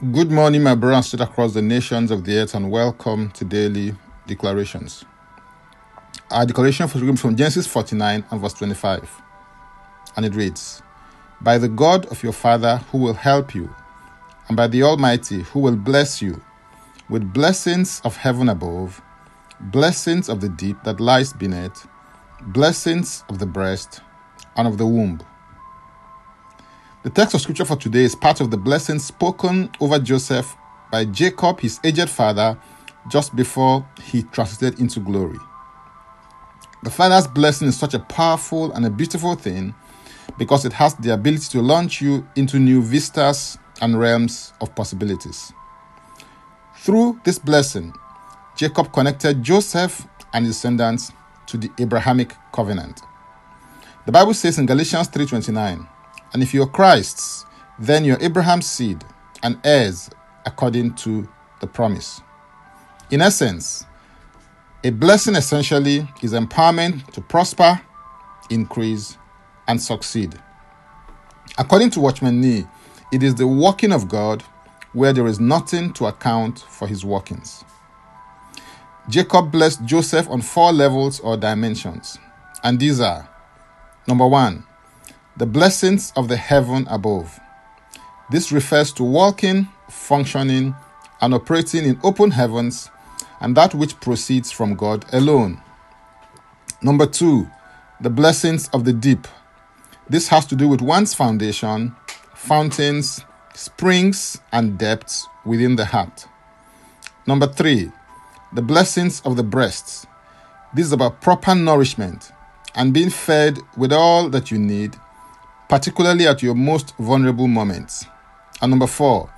Good morning, my brothers sisters across the nations of the earth, and welcome to Daily Declarations. Our declaration for from Genesis 49 and verse 25. And it reads By the God of your Father who will help you, and by the Almighty who will bless you with blessings of heaven above, blessings of the deep that lies beneath, blessings of the breast and of the womb. The text of scripture for today is part of the blessing spoken over Joseph by Jacob, his aged father, just before he transited into glory. The father's blessing is such a powerful and a beautiful thing because it has the ability to launch you into new vistas and realms of possibilities. Through this blessing, Jacob connected Joseph and his descendants to the Abrahamic covenant. The Bible says in Galatians 3:29, "And if you're Christ's, then you're Abraham's seed and heirs according to the promise." In essence, a blessing essentially is empowerment to prosper, increase, and succeed. According to Watchman Nee, it is the working of God where there is nothing to account for his workings. Jacob blessed Joseph on four levels or dimensions, and these are number one, the blessings of the heaven above. This refers to walking, functioning, and operating in open heavens and that which proceeds from God alone. Number two, the blessings of the deep. This has to do with one's foundation, fountains, springs, and depths within the heart. Number three, the blessings of the breasts. This is about proper nourishment and being fed with all that you need, particularly at your most vulnerable moments. And number four,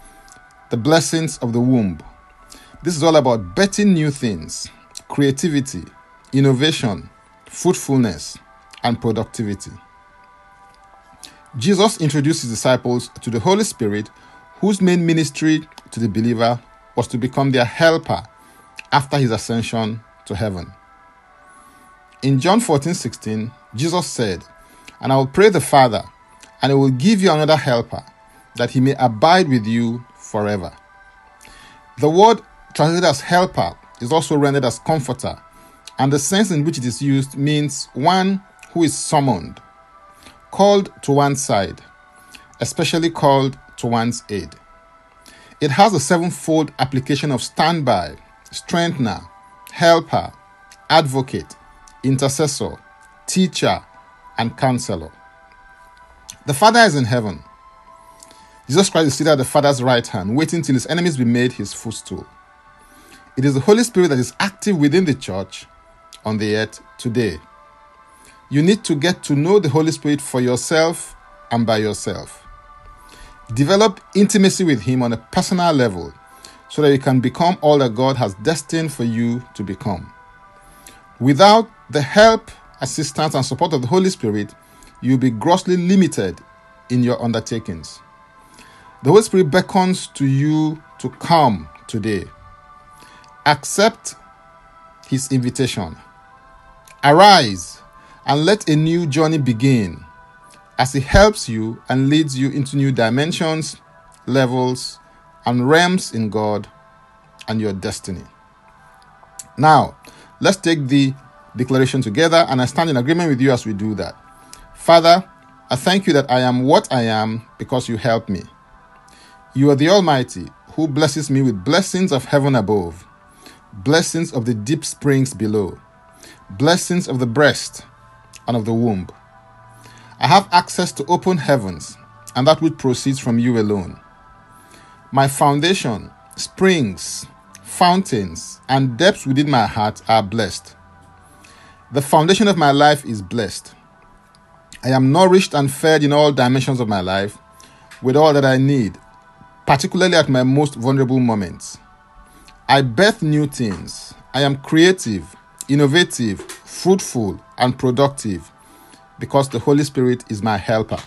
the blessings of the womb. This is all about betting new things, creativity, innovation, fruitfulness, and productivity. Jesus introduced his disciples to the Holy Spirit, whose main ministry to the believer was to become their helper after his ascension to heaven. In John 14 16, Jesus said, And I will pray the Father, and I will give you another helper, that he may abide with you forever. The word translated as helper is also rendered as comforter, and the sense in which it is used means one who is summoned, called to one side, especially called to one's aid. It has a sevenfold application of standby, strengthener, helper, advocate, intercessor, teacher, and counselor. The Father is in heaven. Jesus Christ is seated at the Father's right hand, waiting till his enemies be made his footstool. It is the Holy Spirit that is active within the church on the earth today. You need to get to know the Holy Spirit for yourself and by yourself. Develop intimacy with Him on a personal level so that you can become all that God has destined for you to become. Without the help, assistance, and support of the Holy Spirit, you'll be grossly limited in your undertakings. The Holy Spirit beckons to you to come today. Accept His invitation. Arise and let a new journey begin as He helps you and leads you into new dimensions, levels, and realms in God and your destiny. Now, let's take the declaration together, and I stand in agreement with you as we do that. Father, I thank you that I am what I am because you help me. You are the Almighty who blesses me with blessings of heaven above, blessings of the deep springs below, blessings of the breast and of the womb. I have access to open heavens, and that which proceeds from you alone. My foundation, springs, fountains, and depths within my heart are blessed. The foundation of my life is blessed. I am nourished and fed in all dimensions of my life with all that I need, particularly at my most vulnerable moments. I birth new things. I am creative, innovative, fruitful, and productive because the Holy Spirit is my helper.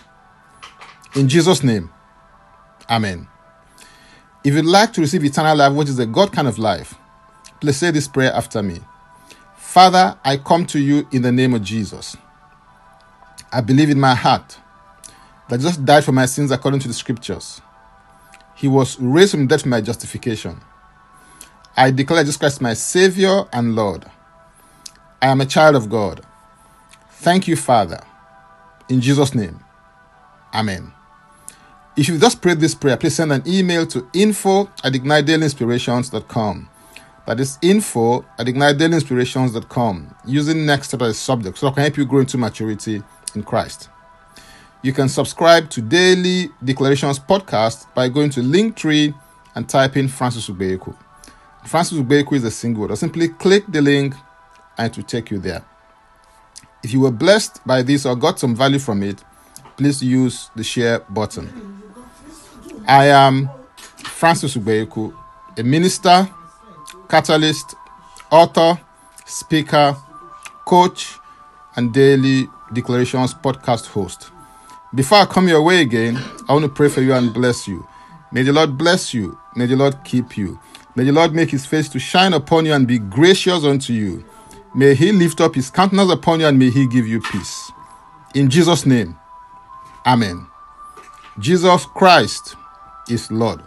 In Jesus' name, Amen. If you'd like to receive eternal life, which is a God kind of life, please say this prayer after me. Father, I come to you in the name of Jesus. I believe in my heart that Jesus died for my sins according to the scriptures. He was raised from death for my justification. I declare Jesus Christ my Savior and Lord. I am a child of God. Thank you, Father. In Jesus' name. Amen. If you've just prayed this prayer, please send an email to info at ignitedailyinspirations.com. That is info at ignitedailyinspirations.com using next step as a subject so I can help you grow into maturity in Christ. You can subscribe to Daily Declarations podcast by going to Linktree and type in Francis Ubeku. Francis Ubeku is a single word. Or simply click the link and it will take you there. If you were blessed by this or got some value from it, please use the share button. I am Francis Ubeku, a minister, catalyst, author, speaker, coach, and daily declarations podcast host. Before I come your way again, I want to pray for you and bless you. May the Lord bless you. May the Lord keep you. May the Lord make his face to shine upon you and be gracious unto you. May he lift up his countenance upon you and may he give you peace. In Jesus' name, Amen. Jesus Christ is Lord.